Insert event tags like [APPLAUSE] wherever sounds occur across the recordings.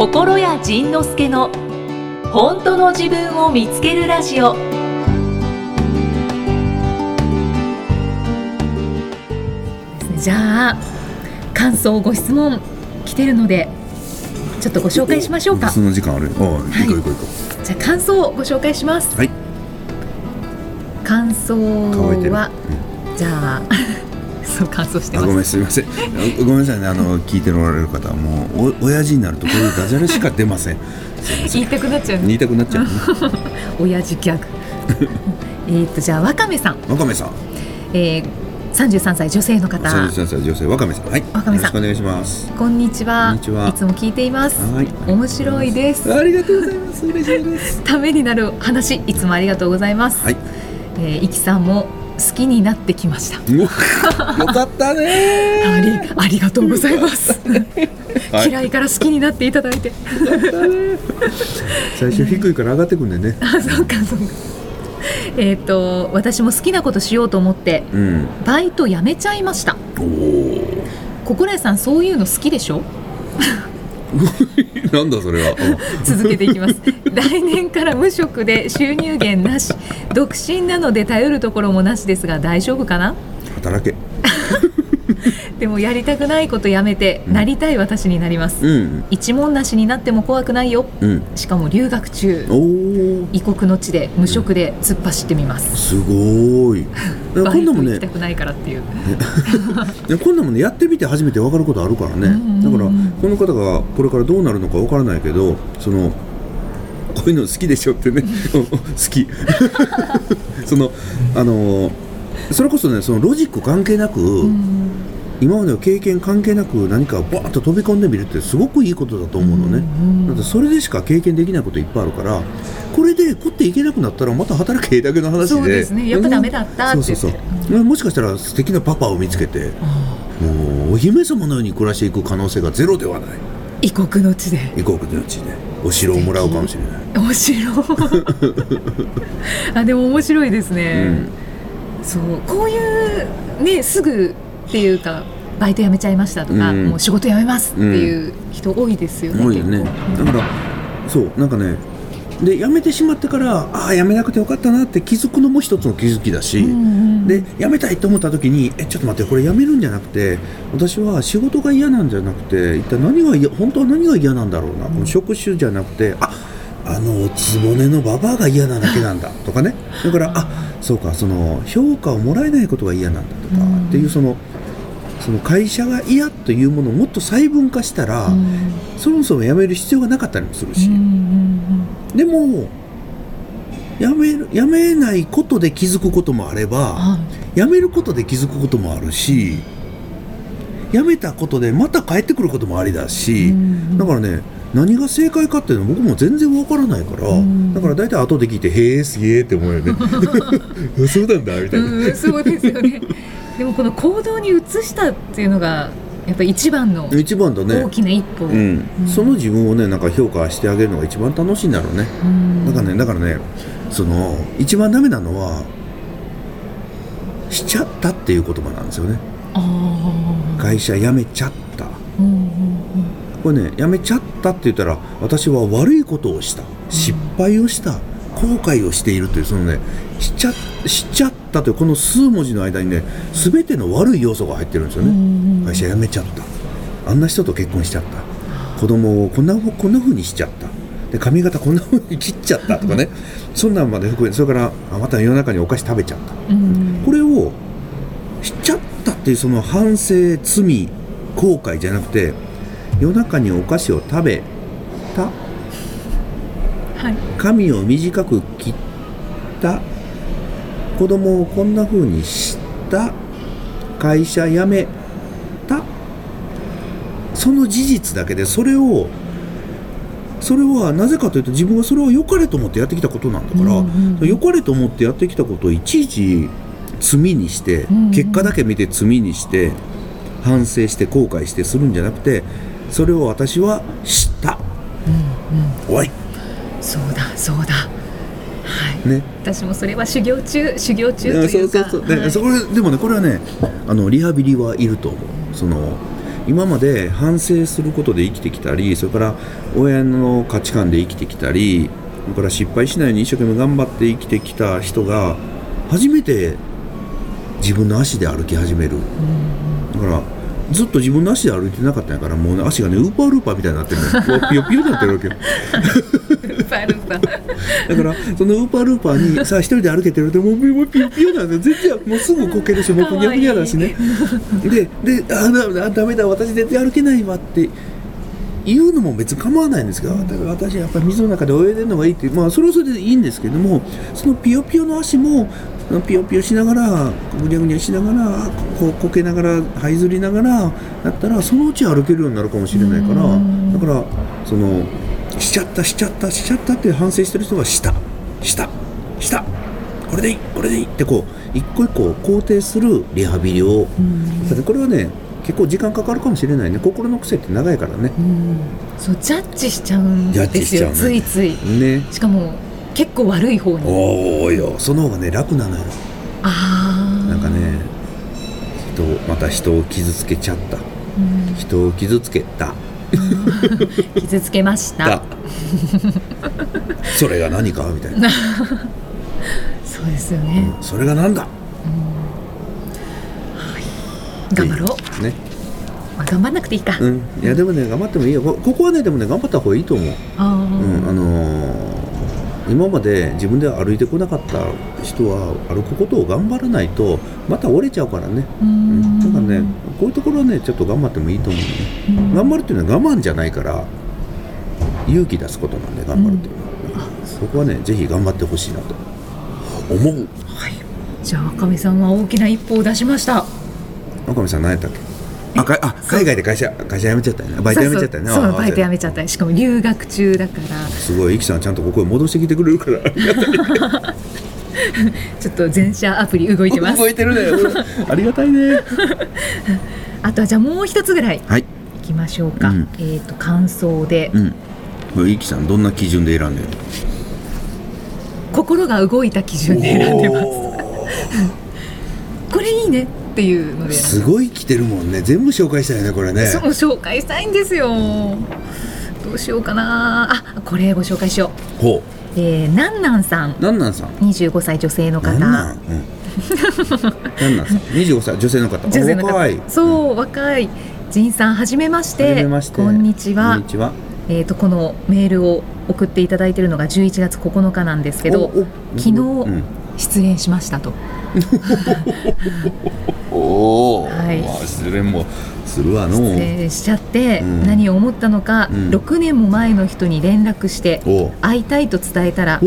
心谷仁之助の本当の自分を見つけるラジオ。じゃあ感想ご質問来てるのでちょっとご紹介しましょうか。その時間あるああ、行こう行こう行こじゃあ感想をご紹介します。うはい。感想乾いてる。はじゃあそう感想してあごめんますすみません。あごめんなさいね。あの聞いておられる方はもうお親父になるとこういうダジャレしか出ません。言いたくなっちゃうね。言いたくなっちゃうね。[LAUGHS] 親父ギャグ。[LAUGHS] えっとじゃあわかめさん、わかめさん。えー、33歳女性の方。33歳女性わかめさん。はい。わかめさん。よろしくお願いします。こんにちは。こんにちは。いつも聞いています。はい。面白いです。ありがとうございます。嬉しいです。[LAUGHS] ためになる話いつもありがとうございます、はい。えー、いきさんも好きになってきました。よかったね。ありありがとうございます、[LAUGHS] はい。嫌いから好きになっていただいて。最初低いから上がってくんでね。あそうかそうか。えっ、と私も好きなことしようと思ってうん。バイト辞めちゃいました。おお心得さんそういうの好きでしょ？[LAUGHS] なんだそれは。[LAUGHS] 続けていきます。来年から無職で収入源なし。独身なので頼るところもなしですが大丈夫かな？働けでもやりたくないことやめてなりたい私になります、うん。一文なしになっても怖くないよ。うん。しかも留学中。異国の地で無職で突っ走ってみます、すごい。バイトこんなもんね。行きたくないからっていう。[LAUGHS] こんなもんねやってみて初めて分かることあるからね、うんうんうん。だからこの方がこれからどうなるのか分からないけどそのこういうの好きでしょってね。[LAUGHS] 好き。[LAUGHS] そのあのそれこそねそのロジック関係なく、今までの経験関係なく何かバーッと飛び込んでみるってすごくいいことだと思うのね、だってそれでしか経験できないこといっぱいあるからこれで食っていけなくなったらまた働けだけの話で。そうですね。やっぱダメだったって。言ってそうそうそう、もしかしたら素敵なパパを見つけてもうお姫様のように暮らしていく可能性がゼロではない。異国の地で。異国の地で。お城をもらうかもしれない。面白いあでも面白いですね、そう。こういうねすぐっていうかバイト辞めちゃいましたとか、うん。もう仕事辞めますっていう人多いですよね、多いよねだからそうなんかねで辞めてしまってからああ辞めなくてよかったなって気づくのも一つの気づきだし、うんうんで辞めたいと思った時にえちょっと待ってこれ辞めるんじゃなくて私は仕事が嫌なんじゃなくて一体何が嫌本当は何が嫌なんだろうな、この職種じゃなくてああの局のババアが嫌なだけなんだとかね。だからあそうかその評価をもらえないことが嫌なんだとか、うん。っていうそのその会社が嫌というものをもっと細分化したら、うん。そもそも辞める必要がなかったりもするし、うんうんでも辞める辞めないことで気づくこともあれば、はい。辞めることで気づくこともあるし辞めたことでまた帰ってくることもありだし、うんだからね何が正解かっていうの僕も全然わからないから、うん。だから大体後で聞いて「へえすげえ」って思うよね。[LAUGHS] そうなんだみたいな、うん、そうですよねでもこの行動に移したっていうのがやっぱり一番の一番だね。大きな一歩、うん、その自分をねなんか評価してあげるのが一番楽しいんだろうね、うん。だからねだからねその一番ダメなのはしちゃったっていう言葉なんですよね。会社辞めちゃった。うんうんこれね辞めちゃったって言ったら私は悪いことをした。失敗をした。後悔をしているというそのねしちゃしちゃったというこの数文字の間にね全ての悪い要素が入ってるんですよね、うん会社辞めちゃった。あんな人と結婚しちゃった。子供をこんなこんな風にしちゃった。で髪型こんな風に切っちゃったとかね。そんなんまで含めそれからあまた夜中にお菓子食べちゃった。うん。これをしちゃったっていうその反省罪後悔じゃなくて夜中にお菓子を食べた。はい。髪を短く切った。子供をこんな風にした会社辞めた。その事実だけでそれをそれはなぜかというと自分はそれを良かれと思ってやってきたことなんだから、うんうんうん。良かれと思ってやってきたことをいちいち罪にして、うんうん。結果だけ見て罪にして反省して後悔してするんじゃなくてそれを私は知った、おいそうだそうだ。はいね。私もそれは修行中修行中というか。そうそうそう。で、はい。そこででもねこれはねあのリハビリはいると思う。その今まで反省することで生きてきたりそれから親の価値観で生きてきたりそれから失敗しないように一生懸命頑張って生きてきた人が初めて自分の足で歩き始める、だからずっと自分の足で歩いてなかったんやからもう、ね、足がねウーパールーパーみたいになってるのよ。[LAUGHS] ピヨピヨになってるわけよ。だからそのウーパールーパーにさあ一人で歩けてるともうもうピヨピヨなんで全然もうすぐこけるし [LAUGHS] もうふにゃふにゃだしね。でであだあダメだ私全然歩けないわって言うのも別に構わないんですけど、だから私やっぱり水の中で泳いでるのがいいってまあそれはそれでいいんですけどもそのピヨピヨの足もピヨピヨしながらぐにゃぐにゃしながらこうこけながら這いずりながらだったらそのうち歩けるようになるかもしれないからだからそのしちゃったしちゃったしちゃったって反省してる人はしたしたしたこれでいいこれでいいってこう一個一個肯定するリハビリをこれはね結構時間かかるかもしれないね。心の癖って長いからね。うん。そうジャッジしちゃうんですよ、ね。ついつい。ね。しかも結構悪い方に。おおよ。その方がね楽なのよ。ああなんかね人また人を傷つけちゃった。うん。人を傷つけた。[LAUGHS] 傷つけました。だ。それが何かみたいな。[LAUGHS] そうですよね、それが何だ。頑張ろう、ね。まあ、頑張んなくていいか、うん。いやでもね頑張ってもいいよ。こここはねでもね頑張った方がいいと思う。ああ、うん、あのー今まで自分で歩いてこなかった人は歩くことを頑張らないとまた折れちゃうからね、ううん。んだからねこういうところはねちょっと頑張ってもいいと思う。ね、うん。頑張るっていうのは我慢じゃないから勇気出すことなんで頑張るっていうのは、そこはねぜひ頑張ってほしいなと。思う。はい。じゃあ赤目さんは大きな一歩を出しました。岡部さん何やったっけ？あかあ海外で会社会社辞めちゃったよね。バイト辞めちゃったよね。そうバイト辞めちゃった。しかも留学中だから。すごい。イキさんちゃんとここへ戻してきてくれるから。[LAUGHS] ちょっと全社アプリ動いてます。動いてるね。[LAUGHS] ありがたいね。あとはじゃあもう一つぐらいいはい。きましょうか、うん。えっ、と感想で、うん。これイキさんどんな基準で選んでる心が動いた基準で選んでます。[LAUGHS] これいいねっていうので。すごい来てるもんね。全部紹介したよねこれね。そう紹介したいんですよ。どうしようかな。あこれご紹介しよう。ほえー、なんなんさん。うなんなん。さん25歳女性の方。なんなん、うん、なんなんさん。[LAUGHS] 25歳女性の方。女性の方。そう若い。仁さんはじめまして。はじめまして。こんにちは。こんにちは。えー、とこのメールを送っていただいているのが11月9日なんですけど昨日うん失恋しましたと。[LAUGHS] おお、はい。まあ失恋もするわの。失恋しちゃってうん。何を思ったのか、うん。6年も前の人に連絡して会いたいと伝えたら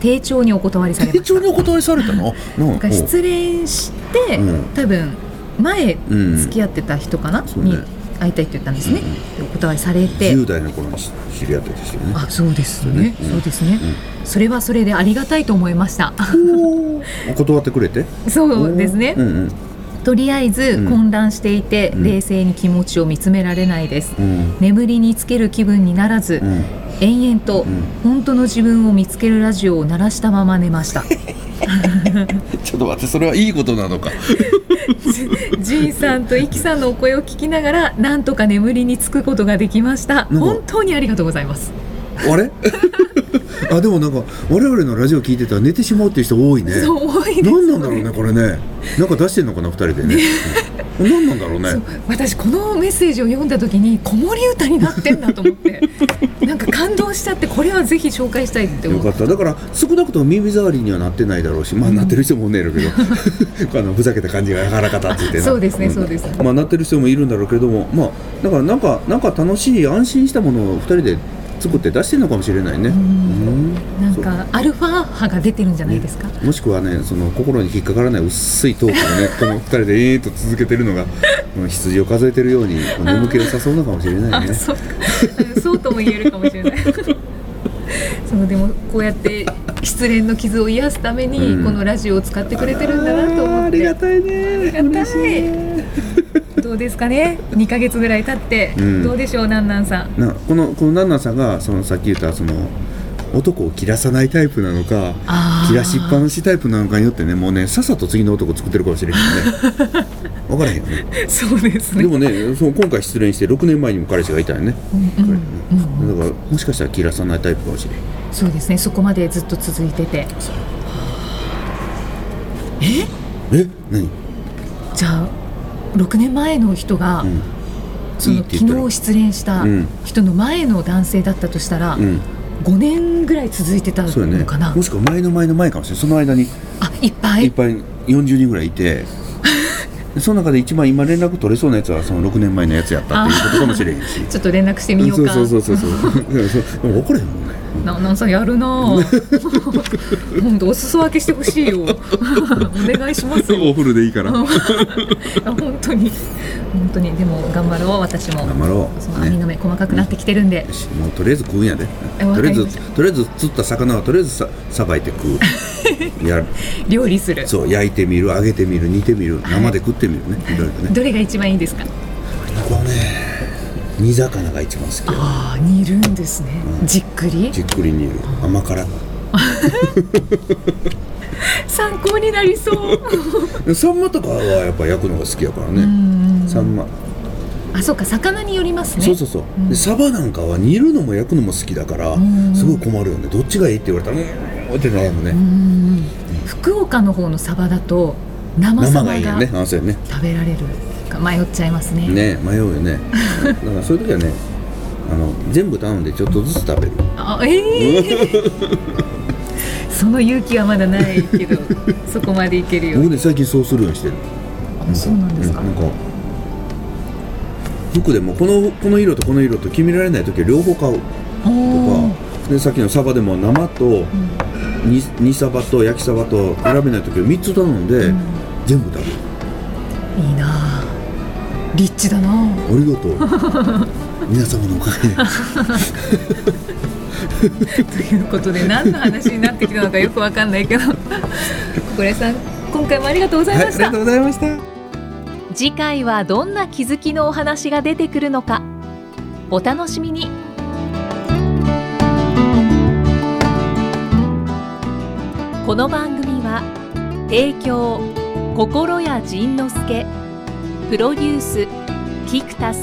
丁重にお断りされました。丁重にお断りされたの？[LAUGHS] なんだから失恋して、うん。多分前うん。付き合ってた人かな、そうね。に会いたいって言ったんですね、でお断りされて。10代の頃に知り合ってですよね。あそうですね、うんそうですね、それはそれでありがたいと思いました。お断ってくれて？[LAUGHS] そうですね、うんうんとりあえずうん。混乱していて、うん。冷静に気持ちを見つめられないです、うん。眠りにつける気分にならず、うん。延々とん。本当の自分を見つけるラジオを鳴らしたまま寝ました。[LAUGHS] ちょっと待ってそれはいいことなのか。[LAUGHS] ジンさんとイキさんのお声を聞きながらなんとか眠りにつくことができました。本当にありがとうございますあれ？[LAUGHS] あでもなんか我々のラジオ聞いてたら寝てしまうっていう人多いね。そう多いです。何なんだろうねこれね。なんか出してんのかな二人でね。うん [LAUGHS] 何なんだろうね。私このメッセージを読んだ時に子守歌になってんだと思って。[LAUGHS] なんか感動しちゃってこれはぜひ紹介したいってよ思っかった。だから少なくとも耳障りにはなってないだろうしまあなってる人もねるけど。あのふざけた感じがやらかったって言ってなそうですねんそうです。まあなってる人もいるんだろうけどもまあだからなんかなんか楽しい安心したものを二人で作って出してるのかもしれないね。うん。なんかアルファ波が出てるんじゃないですか、もしくはねその心に引っかからない薄いトークをね [LAUGHS] この二人でえーっと続けてるのが [LAUGHS] うん羊を数えてるように眠気を誘うのかもしれないね。あそうそうとも言えるかもしれない。[LAUGHS] そうでもこうやって失恋の傷を癒すために、うん。このラジオを使ってくれてるんだなと思って。ありがたいね。ありがたい。嬉しいうですかね？2ヶ月ぐらい経って、うん。どうでしょうなんなんさん？なこのこのナンナさんがそのさっき言ったその男を切らさないタイプなのか切らしっぱなしタイプなのかによってねもうねさっさと次の男作ってるかもしれへんよね。[LAUGHS] 分からへんよね。そうですね。でもねその今回失恋して6年前にも彼氏がいたよね、うんうんうんうん。だからもしかしたら切らさないタイプかもしれん。そうですね。そこまでずっと続いてて。え？え？何？じゃあ6年前の人が、うん。その昨日失恋したうん。人の前の男性だったとしたら、うん。5年ぐらい続いてたのかな、もしくは前の前の前かもしれない。その間に。あいっぱい？いっぱい40人ぐらいいて。[LAUGHS] でその中で一番今連絡取れそうなやつはその6年前のやつやったっていうことかもしれへんし。[LAUGHS] ちょっと連絡してみようか。そうそうそうそうそう。[LAUGHS] でもそうでも分からへんもんねななんさんやるなぁ [LAUGHS] 本当お裾分けしてほしいよ。お願いしますよ。[LAUGHS] お風呂でいいから。[LAUGHS] 本当に。本当に。でも頑張ろう私も。頑張ろう。その網の目細かくなってきてるんで、もうとりあえず食うんやで。とりあえずとりあえず釣った魚はとりあえずささばいて食う。やる。料理する。そう焼いてみる揚げてみる煮てみる生で食ってみるね。いろいろね。どれが一番いいですか？僕はね煮魚が一番好きよああ煮るんですね、うん。じっくり？じっくり煮る。甘辛。[LAUGHS] 参考になりそう。く [LAUGHS] サンマとかはやっぱ焼くのが好きやからうねん。サンマ。あそうか魚によりますね。そうそうそう、うん。でサバなんかは煮るのも焼くのも好きだからうん。すごい困るよね。どっちがいいって言われたらうーんって悩むうねん。福岡の方のサバだと生サ生バががいいよね。食べられるか迷っちゃいますね。ね迷うよね。[LAUGHS] だからそういう時はねあの全部頼んでちょっとずつ食べる。あええ [LAUGHS] その勇気はまだないけど [LAUGHS] そこまでいけるよ僕ね最近そうするようにしてる。あそうなんですか、うんなんか服でもこのこの色とこの色と決められない時は両方買う。とかでさっきのサバでも生とうん。煮煮サバと焼きサバと選べない時は3つ頼んで、うん。全部食べる。いいなあリッチだな。あありがとう。[LAUGHS] 皆様のおかげで。ということで何の話になってきたのかよくわかんないけど。小暮さん今回もありがとうございました、うございました。次回はどんな気づきのお話が出てくるのか。お楽しみに。この番組は提供心谷仁之助プロデュースキクタス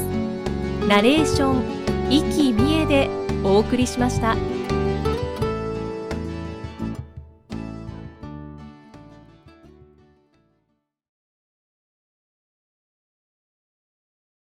ナレーション生きみえでお送りしました。